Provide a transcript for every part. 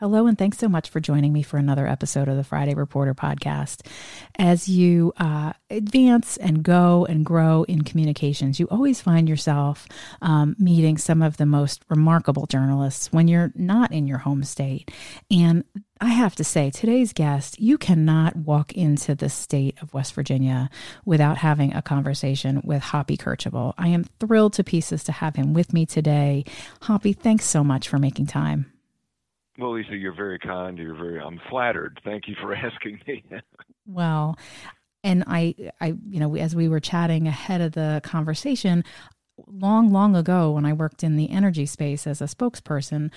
Hello, and thanks so much for joining me for another episode of the Friday Reporter podcast. As you uh, advance and go and grow in communications, you always find yourself um, meeting some of the most remarkable journalists when you're not in your home state. And I have to say, today's guest, you cannot walk into the state of West Virginia without having a conversation with Hoppy Kercheval. I am thrilled to pieces to have him with me today. Hoppy, thanks so much for making time. Well, Lisa, you're very kind. You're very. I'm flattered. Thank you for asking me. well, and I, I, you know, as we were chatting ahead of the conversation, long, long ago, when I worked in the energy space as a spokesperson,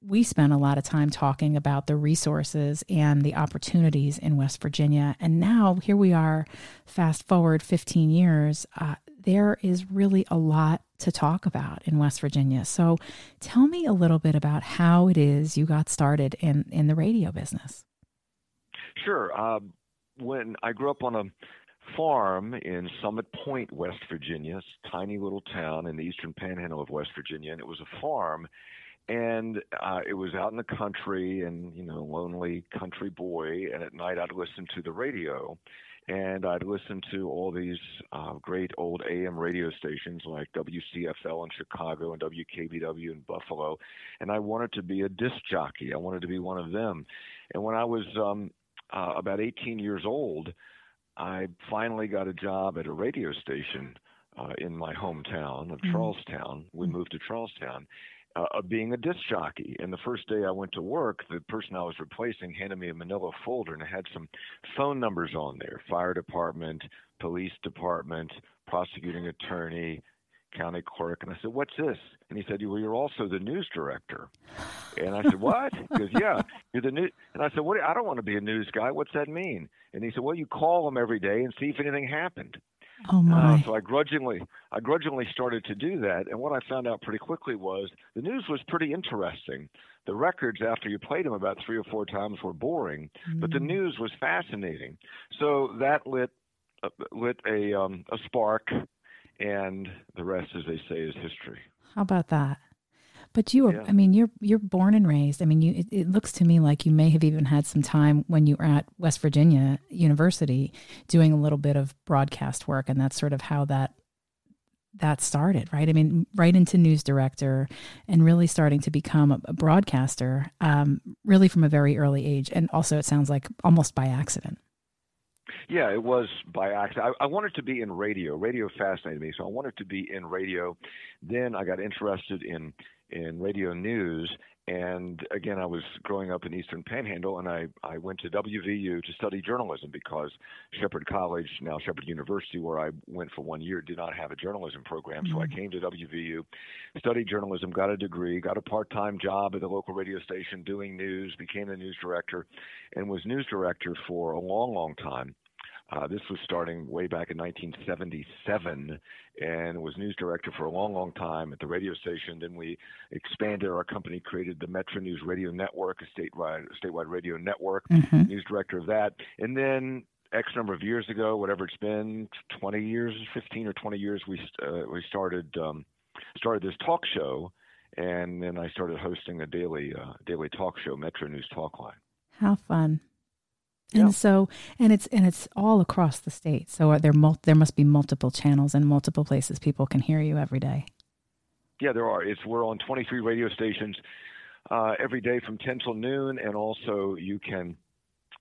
we spent a lot of time talking about the resources and the opportunities in West Virginia. And now here we are, fast forward 15 years. Uh, there is really a lot to talk about in West Virginia. So tell me a little bit about how it is you got started in, in the radio business. Sure. Uh, when I grew up on a farm in Summit Point, West Virginia, tiny little town in the eastern panhandle of West Virginia, and it was a farm and uh, it was out in the country and you know lonely country boy and at night i'd listen to the radio and I'd listen to all these uh, great old AM radio stations like WCFL in Chicago and WKBW in Buffalo, and I wanted to be a disc jockey. I wanted to be one of them. And when I was um, uh, about 18 years old, I finally got a job at a radio station uh, in my hometown of mm-hmm. Charles Town. We moved to Charles Town, uh, of being a disc jockey. And the first day I went to work, the person I was replacing handed me a manila folder and it had some phone numbers on there fire department, police department, prosecuting attorney, county clerk. And I said, What's this? And he said, Well, you're also the news director. And I said, What? He goes, Yeah, you're the news. And I said, What? I don't want to be a news guy. What's that mean? And he said, Well, you call them every day and see if anything happened. Oh my! Uh, so I grudgingly, I grudgingly started to do that, and what I found out pretty quickly was the news was pretty interesting. The records, after you played them about three or four times, were boring, mm. but the mm. news was fascinating. So that lit uh, lit a um, a spark, and the rest, as they say, is history. How about that? But you were, yeah. I mean, you're you're born and raised. I mean, you it, it, looks to me like you may have even had some time when you were at West Virginia University doing a little bit of broadcast work, and that's sort of how that that started, right? I mean, right into news director and really starting to become a, a broadcaster, um, really from a very early age, and also it sounds like almost by accident. Yeah, it was by accident. I, I, wanted to be in radio. Radio fascinated me, so I wanted to be in radio. Then I got interested in in radio news. And again, I was growing up in Eastern Panhandle, and I, I went to WVU to study journalism because Shepherd College, now Shepherd University, where I went for one year, did not have a journalism program. Mm-hmm. So I mm-hmm. came to WVU, studied journalism, got a degree, got a part time job at the local radio station doing news, became the news director, and was news director for a long, long time. Uh, this was starting way back in 1977 and was news director for a long, long time at the radio station. Then we expanded our company, created the Metro News Radio Network, a statewide, statewide radio network, mm-hmm. news director of that. And then X number of years ago, whatever it's been, 20 years, 15 or 20 years, we, uh, we started, um, started this talk show. And then I started hosting a daily, uh, daily talk show, Metro News Talkline. How fun. And yeah. so, and it's and it's all across the state. So there mul- there must be multiple channels and multiple places people can hear you every day. Yeah, there are. It's we're on 23 radio stations uh, every day from 10 till noon, and also you can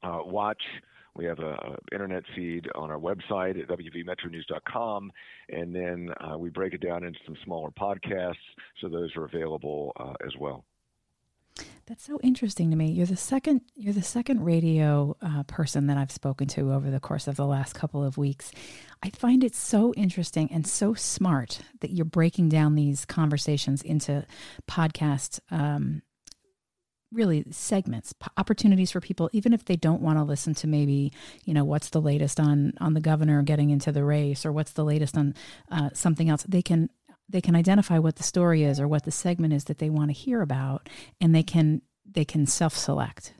uh, watch. We have a, a, internet feed on our website at wvmetronews.com, and then uh, we break it down into some smaller podcasts, so those are available uh, as well. That's so interesting to me. You're the second. You're the second radio uh, person that I've spoken to over the course of the last couple of weeks. I find it so interesting and so smart that you're breaking down these conversations into podcast, um, really segments, opportunities for people, even if they don't want to listen to maybe you know what's the latest on on the governor getting into the race or what's the latest on uh, something else. They can they can identify what the story is or what the segment is that they want to hear about, and they can they can self select.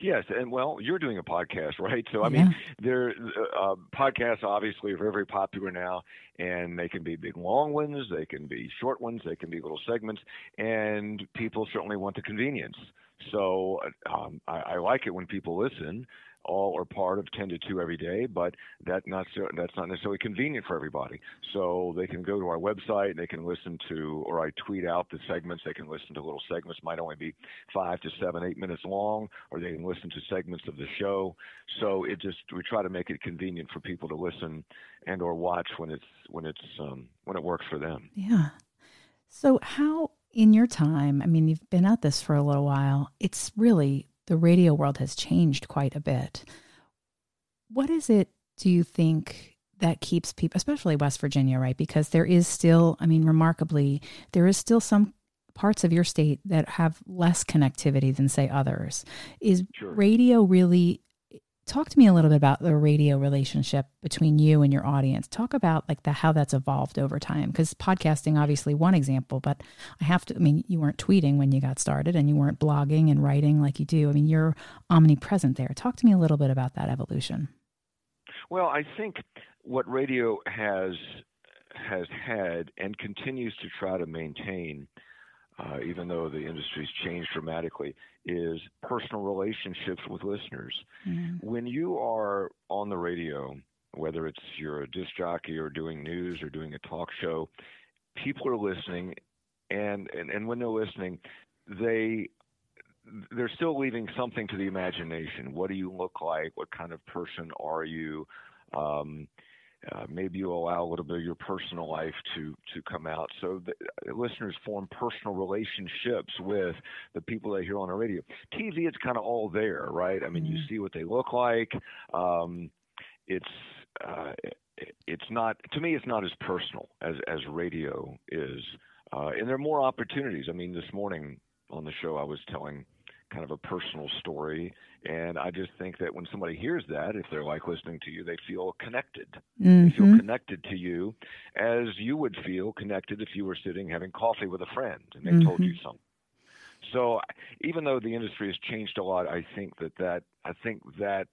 Yes, and well, you're doing a podcast, right? So I mean, yeah. there uh, uh, podcasts obviously are very popular now, and they can be big long ones, they can be short ones, they can be little segments, and people certainly want the convenience. So um, I, I like it when people listen all or part of 10 to 2 every day, but that not that's not necessarily convenient for everybody. So they can go to our website, they can listen to, or I tweet out the segments. They can listen to little segments, might only be five to seven, eight minutes long, or they can listen to segments of the show. So it just we try to make it convenient for people to listen and or watch when it's when it's um, when it works for them. Yeah. So how in your time, I mean, you've been at this for a little while. It's really the radio world has changed quite a bit. What is it, do you think, that keeps people, especially West Virginia, right? Because there is still, I mean, remarkably, there is still some parts of your state that have less connectivity than, say, others. Is sure. radio really talk to me a little bit about the radio relationship between you and your audience. Talk about like the how that's evolved over time because podcasting obviously one example but i have to i mean you weren't tweeting when you got started and you weren't blogging and writing like you do. I mean you're omnipresent there. Talk to me a little bit about that evolution. Well i think what radio has has had and continues to try to maintain uh, even though the industry's changed dramatically, is personal relationships with listeners. Mm-hmm. When you are on the radio, whether it's you're a disc jockey or doing news or doing a talk show, people are listening, and and, and when they're listening, they they're still leaving something to the imagination. What do you look like? What kind of person are you? Um, uh, maybe you allow a little bit of your personal life to to come out. So the uh, listeners form personal relationships with the people they hear on the radio. TV, it's kind of all there, right? I mean, mm-hmm. you see what they look like. Um, it's uh, it's not to me. It's not as personal as as radio is, uh, and there are more opportunities. I mean, this morning on the show, I was telling kind of a personal story. And I just think that when somebody hears that, if they're like listening to you, they feel connected. Mm-hmm. They feel mm-hmm. connected to you as you would feel connected if you were sitting having coffee with a friend and they mm-hmm. told you mm-hmm. something. So even though the industry has changed a lot, I think that that I think that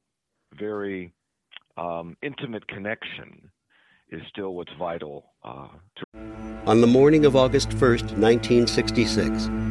very um, intimate connection is still what's vital. Uh, to- On the morning of August 1st, 1966,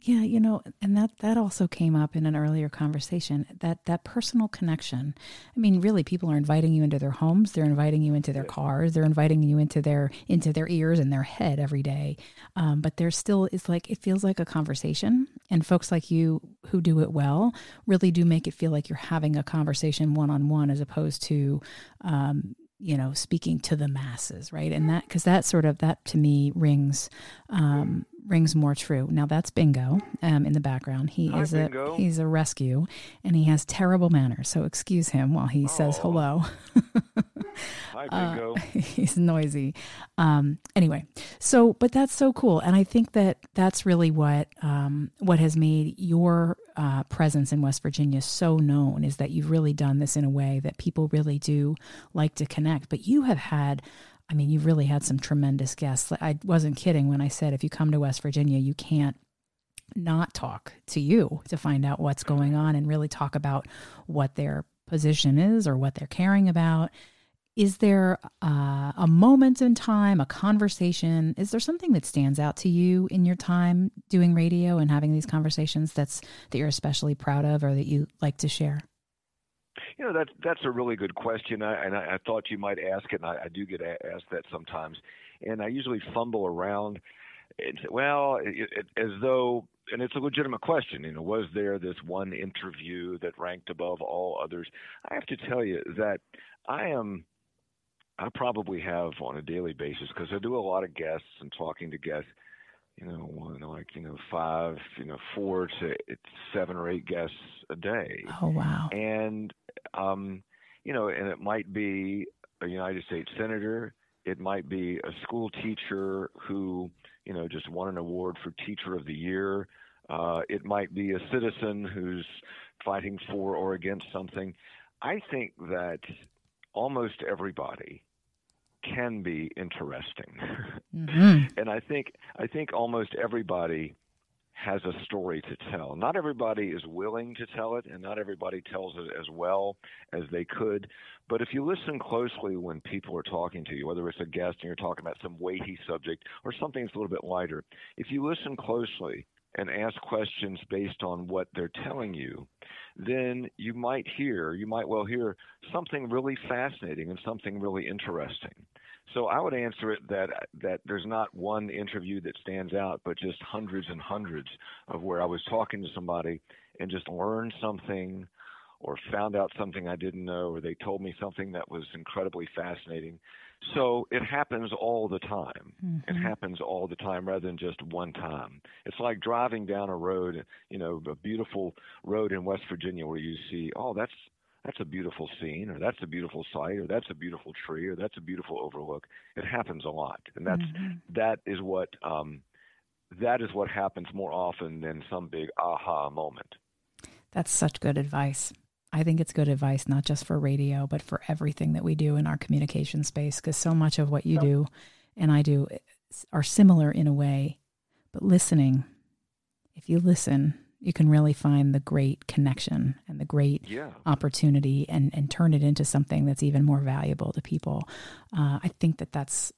Yeah, you know, and that that also came up in an earlier conversation. That that personal connection. I mean, really, people are inviting you into their homes. They're inviting you into their cars. They're inviting you into their into their ears and their head every day. Um, but there still is like it feels like a conversation, and folks like you who do it well really do make it feel like you're having a conversation one on one as opposed to. Um, you know speaking to the masses right and that because that sort of that to me rings um rings more true. Now that's Bingo um, in the background. He Hi, is Bingo. a he's a rescue, and he has terrible manners. So excuse him while he oh. says hello. Hi, Bingo. Uh, he's noisy. Um, anyway, so but that's so cool, and I think that that's really what um, what has made your uh, presence in West Virginia so known is that you've really done this in a way that people really do like to connect. But you have had I mean, you've really had some tremendous guests. I wasn't kidding when I said if you come to West Virginia, you can't not talk to you to find out what's going on and really talk about what their position is or what they're caring about. is there uh, a moment in time, a conversation? Is there something that stands out to you in your time doing radio and having these conversations that's that you're especially proud of or that you like to share? You know that that's a really good question, I, and I, I thought you might ask it, and I, I do get asked that sometimes, and I usually fumble around and say, well, it, it, as though, and it's a legitimate question. You know, was there this one interview that ranked above all others? I have to tell you that I am I probably have on a daily basis because I do a lot of guests and talking to guests. You know, one like you know five, you know four to seven or eight guests a day. Oh wow! And um, you know, and it might be a United States senator. It might be a school teacher who you know just won an award for Teacher of the Year. Uh, it might be a citizen who's fighting for or against something. I think that almost everybody can be interesting. Mm-hmm. and I think I think almost everybody has a story to tell. Not everybody is willing to tell it and not everybody tells it as well as they could. But if you listen closely when people are talking to you, whether it's a guest and you're talking about some weighty subject or something that's a little bit lighter, if you listen closely and ask questions based on what they're telling you, then you might hear, you might well hear something really fascinating and something really interesting. So I would answer it that that there's not one interview that stands out, but just hundreds and hundreds of where I was talking to somebody and just learned something or found out something I didn't know or they told me something that was incredibly fascinating. So it happens all the time. Mm-hmm. It happens all the time rather than just one time. It's like driving down a road, you know, a beautiful road in West Virginia where you see, oh, that's that's a beautiful scene or that's a beautiful sight or that's a beautiful tree or that's a beautiful overlook. It happens a lot and that's mm-hmm. that is what um, that is what happens more often than some big aha moment. That's such good advice. I think it's good advice not just for radio but for everything that we do in our communication space because so much of what you do and i do are similar in a way. But listening if you listen you can really find the great connection and the great yeah. opportunity and, and turn it into something that's even more valuable to people. Uh, I think that that's,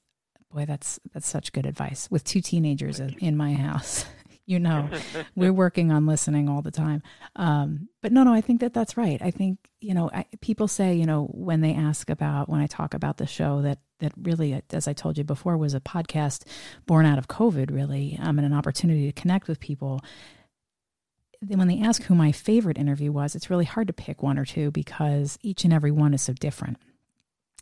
boy, that's, that's such good advice with two teenagers in my house. you know, we're working on listening all the time. Um, but no, no, I think that that's right. I think, you know, I, people say, you know, when they ask about, when I talk about the show that, that really, as I told you before, was a podcast born out of COVID, really, um, and an opportunity to connect with people when they ask who my favorite interview was, it's really hard to pick one or two because each and every one is so different.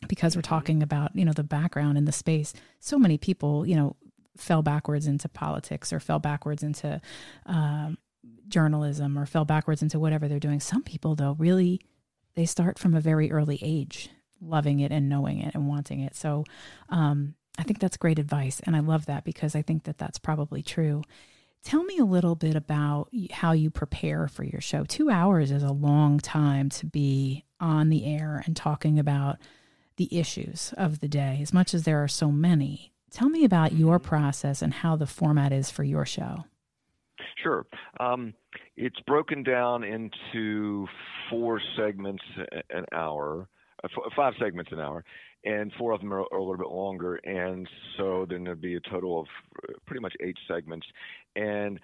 Because we're talking about, you know, the background and the space. So many people, you know, fell backwards into politics or fell backwards into um, journalism or fell backwards into whatever they're doing. Some people, though, really, they start from a very early age loving it and knowing it and wanting it. So um, I think that's great advice. And I love that because I think that that's probably true. Tell me a little bit about how you prepare for your show. Two hours is a long time to be on the air and talking about the issues of the day, as much as there are so many. Tell me about your process and how the format is for your show. Sure. Um, it's broken down into four segments an hour, uh, five segments an hour, and four of them are, are, a little bit longer. And so then there'd be a total of uh, pretty much eight segments. And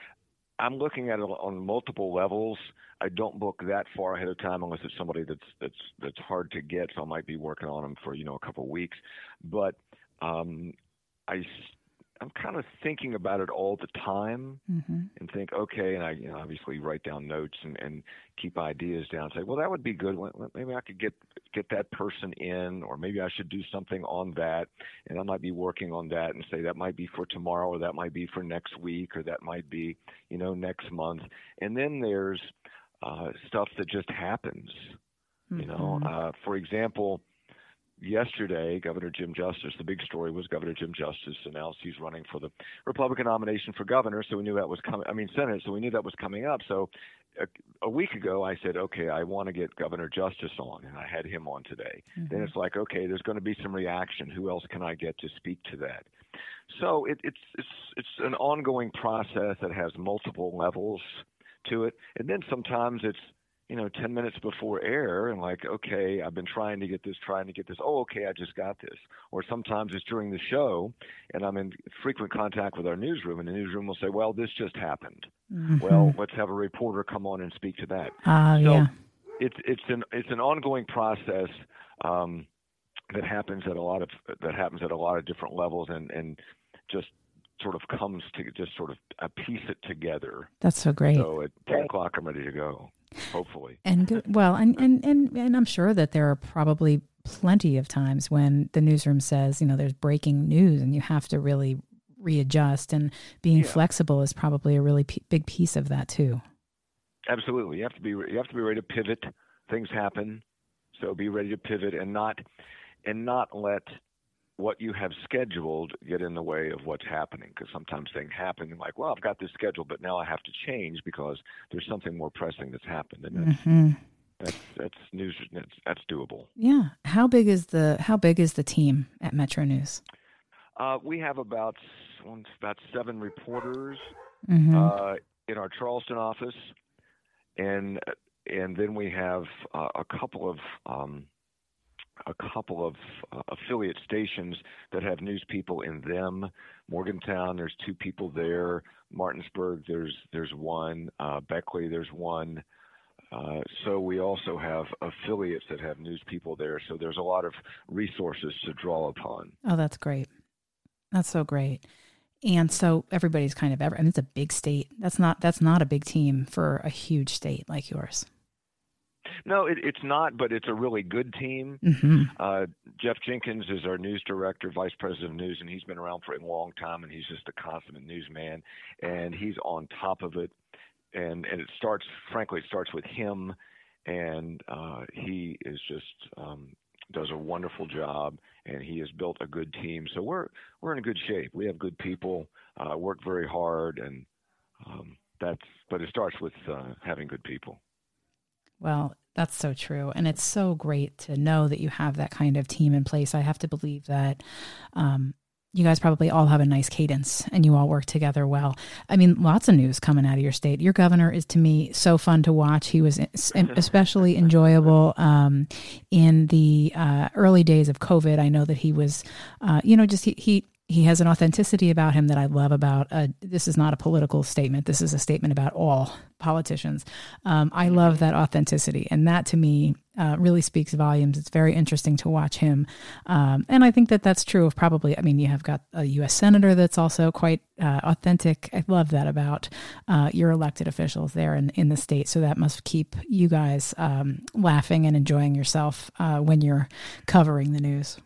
I'm looking at it on multiple levels. I don't book that far ahead of time unless it's somebody that's that's that's hard to get. So I might be working on them for you know a couple of weeks. But um, I I'm kind of thinking about it all the time mm-hmm. and think, okay, and I you know, obviously write down notes and, and keep ideas down. Say, well, that would be good. Maybe I could get get that person in, or maybe I should do something on that. And I might be working on that and say that might be for tomorrow, or that might be for next week, or that might be you know next month. And then there's uh, stuff that just happens. Mm-hmm. You know, mm-hmm. uh, for example yesterday, Governor Jim Justice, the big story was Governor Jim Justice announced he's running for the Republican nomination for governor. So we knew that was coming. I mean, Senate. So we knew that was coming up. So a, a week ago, I said, okay, I want to get Governor Justice on, and I had him on today. Mm-hmm. Then it's like, okay, there's going to be some reaction. Who else can I get to speak to that? So it, it's it's it's an ongoing process that has multiple levels to it, and then sometimes it's you know, 10 minutes before air and like, okay, I've been trying to get this, trying to get this. Oh, okay, I just got this. Or sometimes it's during the show and I'm in frequent contact with our newsroom and the newsroom will say, well, this just happened. Mm-hmm. Well, let's have a reporter come on and speak to that. Uh, so yeah. It's, it's an, it's an ongoing process. Um, that happens at a lot of that happens at a lot of different levels and and just sort of comes to just sort of a piece it together. That's so great. So at ten o'clock, I'm ready to go. Hopefully. And good. Well, and, and and and I'm sure that there are probably plenty of times when the newsroom says, you know, there's breaking news, and you have to really readjust. And being yeah. flexible is probably a really p- big piece of that too. Absolutely, you have to be you have to be ready to pivot. Things happen, so be ready to pivot and not and not let what you have scheduled get in the way of what's happening because sometimes things happen like well i've got this schedule but now i have to change because there's something more pressing that's happened. And that's mm-hmm. that's, that's news that's, that's doable. Yeah. How big is the how big is the team at metro news? Uh, we have about about seven reporters mm-hmm. uh, in our charleston office. And and then we have uh, a couple of um, a couple of uh, affiliate stations that have news people in them. Morgantown, there's two people there. Martinsburg, there's there's one. Uh, Beckley, there's one. Uh, so we also have affiliates that have news people there. So there's a lot of resources to draw upon. Oh, that's great. That's so great. And so everybody's kind of ever. I mean, it's a big state. That's not that's not a big team for a huge state like yours. No, it, it's not, but it's a really good team. Mm-hmm. Uh, Jeff Jenkins is our news director, vice president of news, and he's been around for a long time, and he's just a consummate newsman, and he's on top of it. And and it starts, frankly, it starts with him, and uh, he is just um, does a wonderful job, and he has built a good team. So we're we're in good shape. We have good people, uh, work very hard, and um, that's. But it starts with uh, having good people. Well, that's so true. And it's so great to know that you have that kind of team in place. I have to believe that um, you guys probably all have a nice cadence and you all work together well. I mean, lots of news coming out of your state. Your governor is to me so fun to watch. He was especially enjoyable um, in the uh, early days of COVID. I know that he was, uh, you know, just he, he he has an authenticity about him that I love about this is not a political statement. This is a statement about all politicians. Um, I love that authenticity. And that to me uh, really speaks volumes. It's very interesting to watch him. Um, and I think that that's true of probably, I mean, you have got a U.S. Senator that's also quite uh, authentic. I love that about uh, your elected officials there in, in the state. So that must keep you guys um, laughing and enjoying yourself uh, when you're covering the news.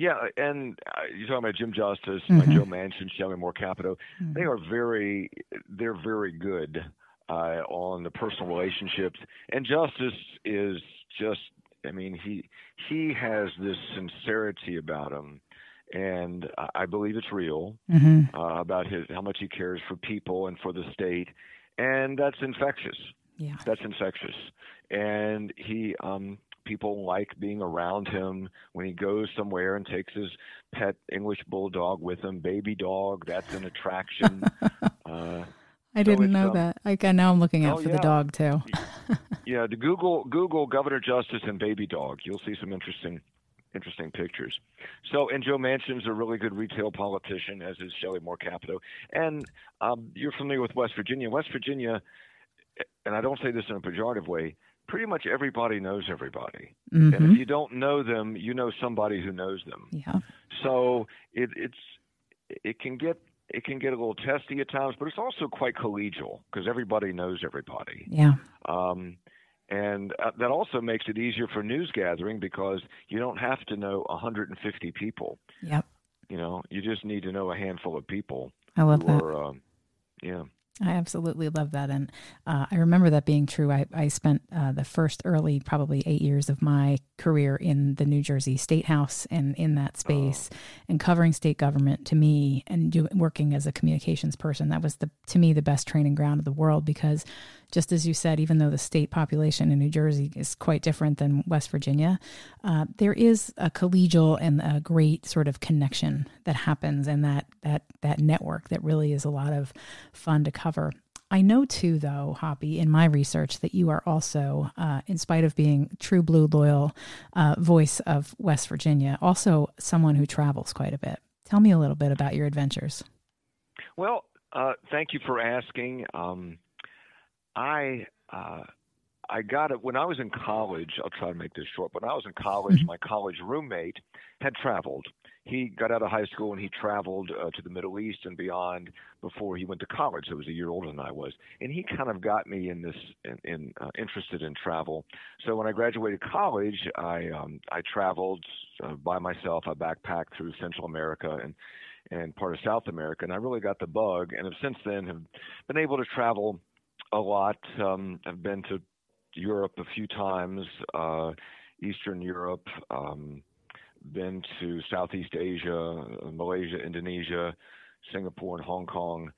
Yeah, and uh, you're talking about Jim Justice, mm-hmm. Joe Manchin, Shelley Moore Capito. Mm-hmm. They are very, they're very good uh, on the personal relationships. And Justice is just, I mean, he he has this sincerity about him, and I believe it's real mm-hmm. uh, about his how much he cares for people and for the state, and that's infectious. Yeah, that's infectious, and he um, people like being around him when he goes somewhere and takes his pet English bulldog with him, baby dog. That's an attraction. uh, I didn't know um, that. Like now, I'm looking out oh, for yeah. the dog too. yeah, the Google Google Governor Justice and baby dog. You'll see some interesting interesting pictures. So, and Joe Manchin's a really good retail politician, as is Shelley Moore Capito. And um, you're familiar with West Virginia. West Virginia, and I don't say this in a pejorative way, pretty much everybody knows everybody. Mm-hmm. And if mm-hmm. you don't know them, you know somebody who knows them. Yeah. So it, it's it can get it can get a little testy at times, but it's also quite collegial because everybody knows everybody. Yeah. Um, and uh, that also makes it easier for news gathering because you don't have to know 150 people. Yep. You know, you just need to know a handful of people. I love that. Are, um, yeah. I absolutely love that. And uh, I remember that being true. I, I spent uh, the first early, probably eight years of my career in the New Jersey State House and in that space oh. and covering state government to me and do, working as a communications person. That was, the to me, the best training ground of the world because just as you said, even though the state population in New Jersey is quite different than West Virginia, uh, there is a collegial and a great sort of connection that happens and that, that, that network that really is a lot of fun to cover. I know too, though, Hoppy, in my research, that you are also, uh, in spite of being true blue loyal uh, voice of West Virginia, also someone who travels quite a bit. Tell me a little bit about your adventures. Well, uh, thank you for asking. Um, I uh, I got it when I was in college. I'll try to make this short. When I was in college, mm-hmm. my college roommate had traveled. He got out of high school and he traveled uh, to the Middle East and beyond before he went to college. So he was a year older than I was, and he kind of got me in this in, in uh, interested in travel. So when I graduated college, I um, I traveled uh, by myself. I backpacked through Central America and and part of South America, and I really got the bug. And have since then have been able to travel a lot. Um, I've been to Europe a few times, uh, Eastern Europe, um, been to Southeast Asia, Malaysia, Indonesia, Singapore, and Hong Kong.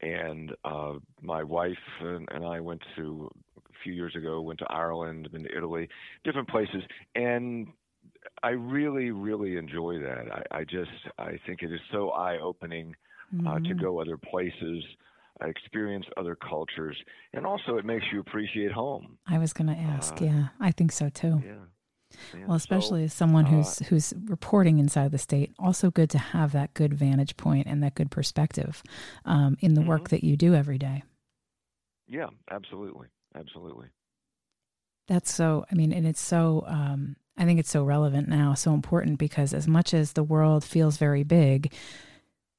And uh, my wife and, and I went to a few years ago, went to Ireland, been to Italy, different places. And I really, really enjoy that. I, I just, I think it is so eye opening mm-hmm. uh, to mm-hmm. go other places experience other cultures, and also it makes you appreciate home. I was going to ask. Uh, yeah, I think so too. Yeah. Well, especially so, as someone who's uh, who's reporting inside the state, also good to have that good vantage point and that good perspective um, in the mm-hmm. work that you do every day. Yeah, absolutely, absolutely. That's so. I mean, and it's so. Um, I think it's so relevant now, so important because as much as the world feels very big,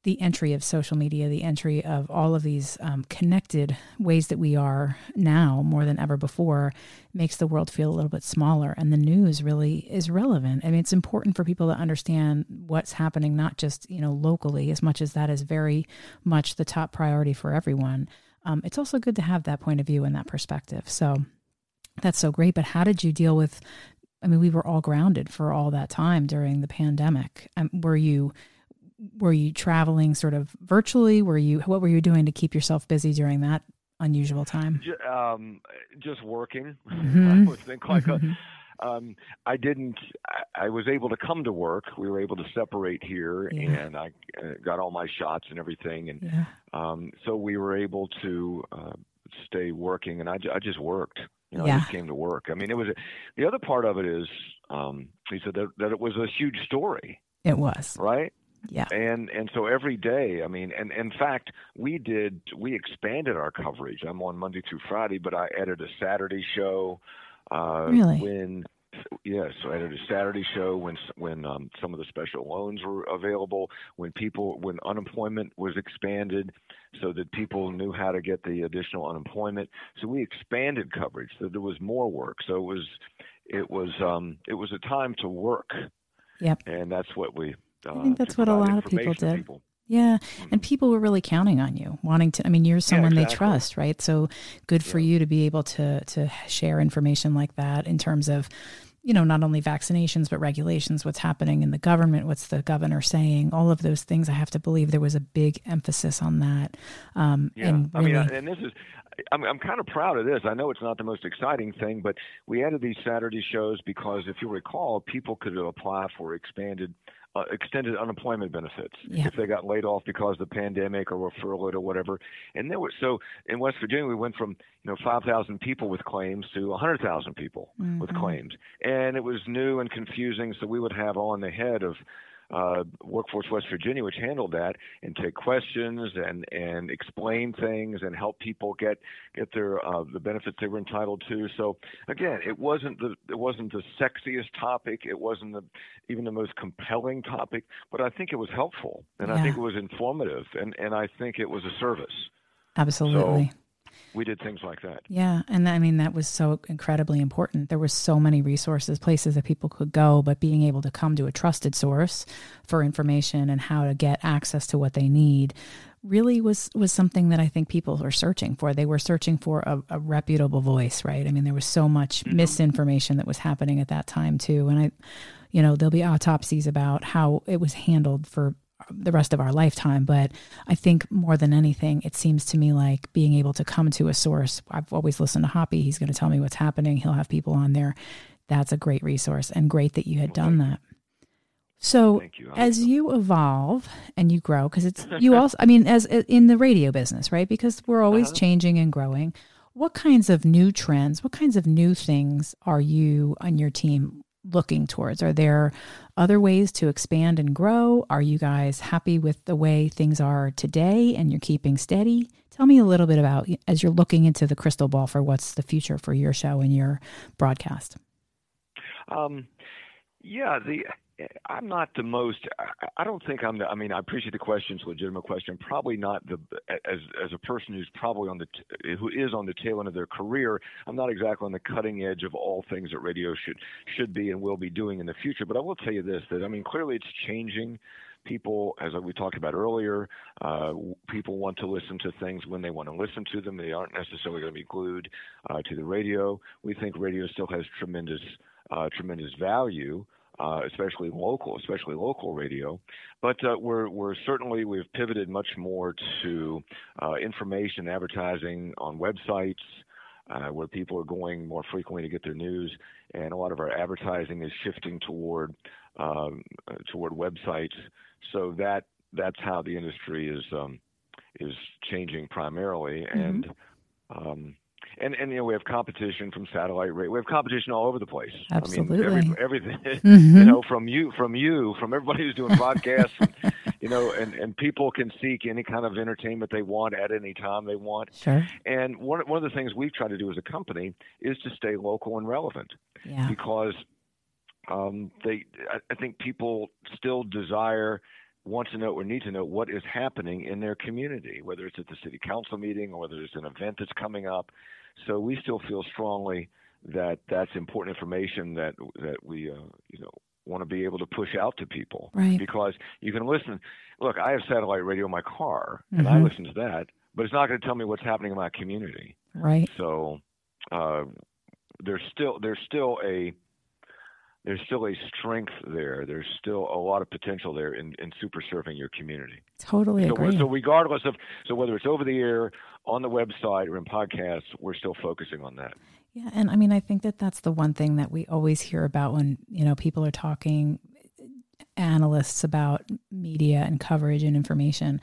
the entry of social media, the entry of all of these um, connected ways that we are now more than ever before makes the world feel a little bit smaller. And the news really is relevant. I mean, it's important for people to understand what's happening, not just, you know, locally, as much as that is very much the top priority for everyone. Um, it's also good to have that point of view and that perspective. So that's so great. But how did you deal with? I mean, we were all grounded for all that time during the pandemic. Um, were you were you traveling sort of virtually? Were you what were you doing to keep yourself busy during that unusual time? Um, just working. Mm-hmm. I would think like mm-hmm. a, um, I didn't. I, I, was able to come to work. We were able to separate here, yeah. and I uh, got all my shots and everything, and yeah. um, so we were able to uh, stay working. And I, I just worked. You know, yeah. I just came to work. I mean, it was a, the other part of it is um, he said that, that it was a huge story. It was right. Yeah. And and so every day, I mean, and in fact, we did we expanded our coverage. I'm on Monday through Friday, but I added a Saturday show. Uh, really? When yes, so I did a Saturday show when when um, some of the special loans were available, when people when unemployment was expanded, so that people knew how to get the additional unemployment. So we expanded coverage, so there was more work. So it was it was um, it was a time to work. Yep. And that's what we I think that's what a lot of people did. People. Yeah. Mm-hmm. And people were really counting on you, wanting to I mean, you're someone yeah, exactly. they trust, right? So good for yeah. you to be able to to share information like that in terms of you know, not only vaccinations, but regulations, what's happening in the government, what's the governor saying, all of those things. I have to believe there was a big emphasis on that. Um, yeah. And really, I mean, and this is, I'm, I'm kind of proud of this. I know it's not the most exciting thing, but we added these Saturday shows because if you recall, people could apply for expanded uh, extended unemployment benefits yeah. if they got laid off because of the pandemic or were furloughed or whatever. And there was so in West Virginia we went from you know 5,000 people with claims to 100,000 people mm-hmm. with claims, and it was new and confusing. So we would have on the head of uh, Workforce West Virginia, which handled that, and take questions and and explain things and help people get get their uh, the benefits they were entitled to. So again, it wasn't the it wasn't the sexiest topic, it wasn't the even the most compelling topic, but I think it was helpful and yeah. I think it was informative and and I think it was a service. Absolutely. So, we did things like that. Yeah, and I mean that was so incredibly important. There were so many resources, places that people could go, but being able to come to a trusted source for information and how to get access to what they need really was was something that I think people were searching for. They were searching for a, a reputable voice, right? I mean, there was so much mm-hmm. misinformation that was happening at that time too, and I you know, there'll be autopsies about how it was handled for the rest of our lifetime. But I think more than anything, it seems to me like being able to come to a source. I've always listened to Hoppy. He's going to tell me what's happening. He'll have people on there. That's a great resource and great that you had done that. So you. as you evolve and you grow, because it's you also, I mean, as in the radio business, right? Because we're always Uh-huh. changing and growing. What kinds of new trends, what kinds of new things are you and your team looking towards? Are there other ways to expand and grow? Are you guys happy with the way things are today and you're keeping steady? Tell me a little bit about as you're looking into the crystal ball for what's the future for your show and your broadcast. Um, yeah, the I'm not the most. I, don't think I'm. The, I mean, I appreciate the question. It's a legitimate question. Probably not the as as a person who's probably on the who is on the tail end of their career. I'm not exactly on the cutting edge of all things that radio should should be and will be doing in the future. But I will tell you this: that I mean, clearly it's changing. People, as we talked about earlier, uh, people want to listen to things when they want to listen to them. They aren't necessarily going to be glued uh, to the radio. We think radio still has tremendous, uh, tremendous value uh, especially local, especially local radio. But uh, we're we're certainly we've pivoted much more to uh, information advertising on websites. Uh, where people are going more frequently to get their news, and a lot of our advertising is shifting toward um, toward websites. So that that's how the industry is um, is changing primarily, Mm-hmm. and um, and and you know we have competition from satellite radio. We have competition all over the place. Absolutely. I mean, every, everything. Mhm. You know, from you, from you, from everybody who's doing broadcasts. you know, and and people can seek any kind of entertainment they want at any time they want. Sure. And one one of the things we've tried to do as a company is to stay local and relevant Yeah. because um, they I, I think people still desire want to know or need to know what is happening in their community, whether it's at the city council meeting or whether it's an event that's coming up. So we still feel strongly that that's important information that that we uh, you know want to be able to push out to people Right. because you can listen. Look, I have satellite radio in my car, and I Mhm. listen to that, but it's not going to tell me what's happening in my community. Right. So uh, there's still there's still a there's still a strength there. There's still a lot of potential there in, in super serving your community. Totally So, agree. so regardless of so whether it's over the air, on the website, or in podcasts, we're still focusing on that. Yeah, and I mean, I think that that's the one thing that we always hear about when you know people are talking, analysts about media and coverage and information.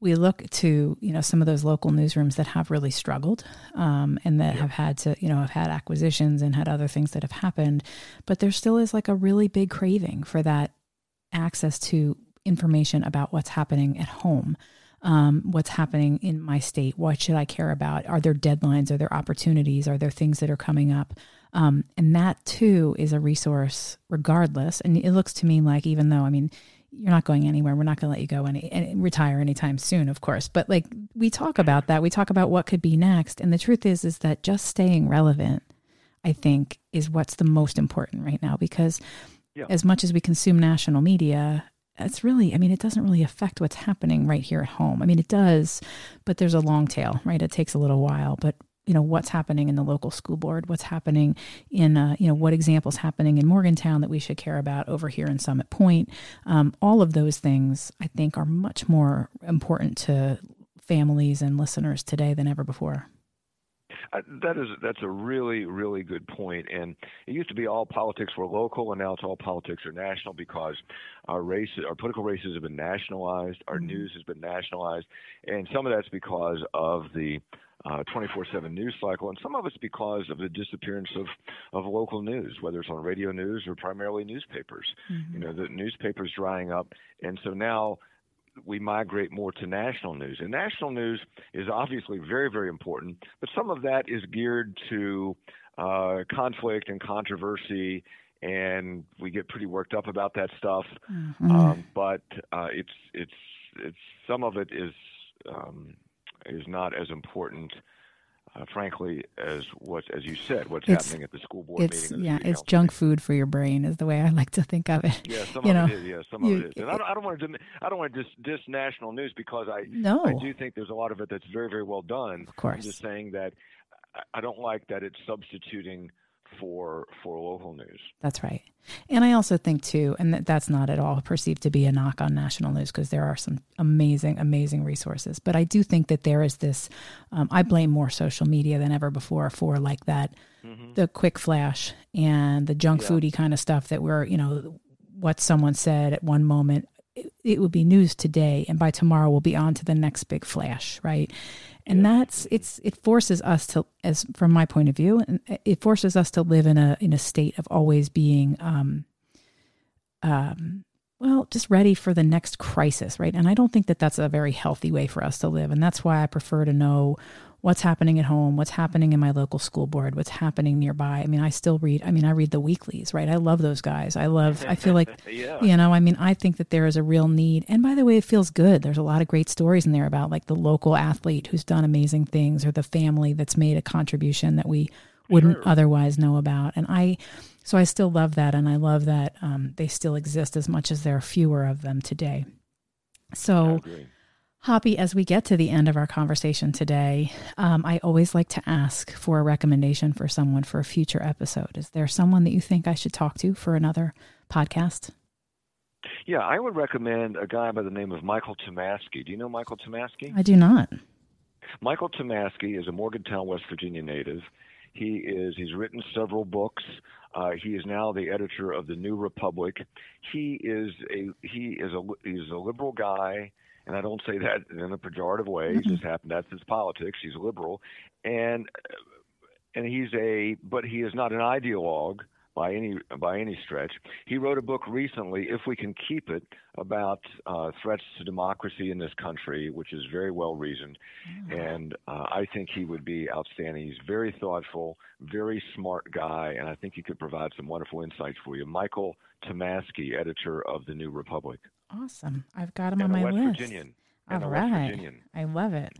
We look to you know some of those local newsrooms that have really struggled, um, and that have had to you know have had acquisitions and had other things that have happened, but there still is like a really big craving for that access to information about what's happening at home um, what's happening in my state. What should I care about? Are there deadlines? Are there opportunities? Are there things that are coming up? Um, and that too is a resource, regardless. And it looks to me like, even though, I mean, you're not going anywhere. We're not going to let you go any, and retire anytime soon, of course. But like we talk about that, we talk about what could be next. And the truth is, is that just staying relevant, I think, is what's the most important right now. Because Yeah. as much as we consume national media, it's really, I mean, it doesn't really affect what's happening right here at home. I mean, it does, but there's a long tail, right? It takes a little while, but you know what's happening in the local school board what's happening in uh, you know what examples happening in morgantown that we should care about over here in summit point um, all of those things i think are much more important to families and listeners today than ever before Uh, that is that's a really really good point. And it used to be all politics were local, and now it's all politics are national because our race, our political races have been nationalized, our Mhm. news has been nationalized, and some of that's because of the uh, 24/7 news cycle, and some of it's because of the disappearance of of local news, whether it's on radio news or primarily newspapers. You know, the newspapers drying up, and so now we migrate more to national news. And national news is obviously very, very important, but some of that is geared to uh, conflict and controversy, and we get pretty worked up about that stuff. Mhm. Um, but uh, it's it's it's some of it is um, is not as important. Uh, frankly, as what as you said, what's It's- happening at the school board it's meeting. yeah it's junk meeting. food for your brain is the way i like to think of it Yeah, some you of know, it is. Yeah, some you- of it is. And I don't, I don't want to. I don't want to dis, diss national news because I, no I do think there's a lot of it that's very, very well done. of course I'm just saying that I- I don't like that it's substituting for for local news. That's right. And I also think too, and that that's not at all perceived to be a knock on national news because there are some amazing, amazing resources. But I do think that there is this. Um, I blame more social media than ever before for like that, Mm-hmm. the quick flash and the junk Yeah. foody kind of stuff that we're you know what someone said at one moment it, it would be news today and by tomorrow we'll be on to the next big flash right and yeah. that's it's it forces us to as from my point of view and it forces us to live in a in a state of always being um um well just ready for the next crisis right and i don't think that that's a very healthy way for us to live and that's why i prefer to know what's happening at home, what's happening in my local school board, what's happening nearby. I mean, I still read, I mean, I read the weeklies, right? I love those guys. I love, I feel like, yeah. you know, I mean, I think that there is a real need. And by the way, it feels good. There's a lot of great stories in there about like the local athlete who's done amazing things or the family that's made a contribution that we wouldn't sure. otherwise know about. And I, so I still love that. And I love that um, they still exist as much as there are fewer of them today. So, Hoppy, as we get to the end of our conversation today, um, I always like to ask for a recommendation for someone for a future episode. Is there someone that you think I should talk to for another podcast? Yeah, I would recommend a guy by the name of Michael Tomasky. Do you know Michael Tomasky? I do not. Michael Tomasky is a Morgantown, West Virginia native. He is he's written several books. Uh, he is now the editor of the New Republic. He is a he is a he's a liberal guy and I don't say that in a pejorative way. He just happened that's his politics. He's liberal, and and he's a but he is not an ideologue by any by any stretch. He wrote a book recently, "If We Can Keep It," about uh, threats to democracy in this country, which is very well reasoned, mm-hmm. and uh, I think he would be outstanding. He's very thoughtful, very smart guy, and I think he could provide some wonderful insights for you. Michael Tomasky, editor of the New Republic. Awesome. I've got him and on my West list. Virginian. All right. I love it.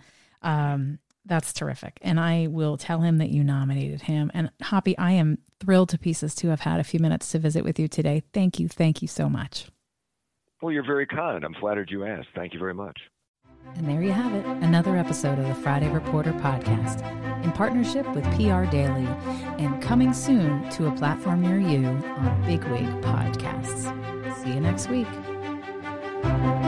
Um, that's terrific. And I will tell him that you nominated him. And Hoppy, I am thrilled to pieces to have had a few minutes to visit with you today. Thank you. Thank you so much. Well, you're very kind. I'm flattered you asked. Thank you very much. And there you have it, another episode of the Friday Reporter podcast in partnership with PR Daily and coming soon to a platform near you on Bigwig Podcasts. See you next week thank you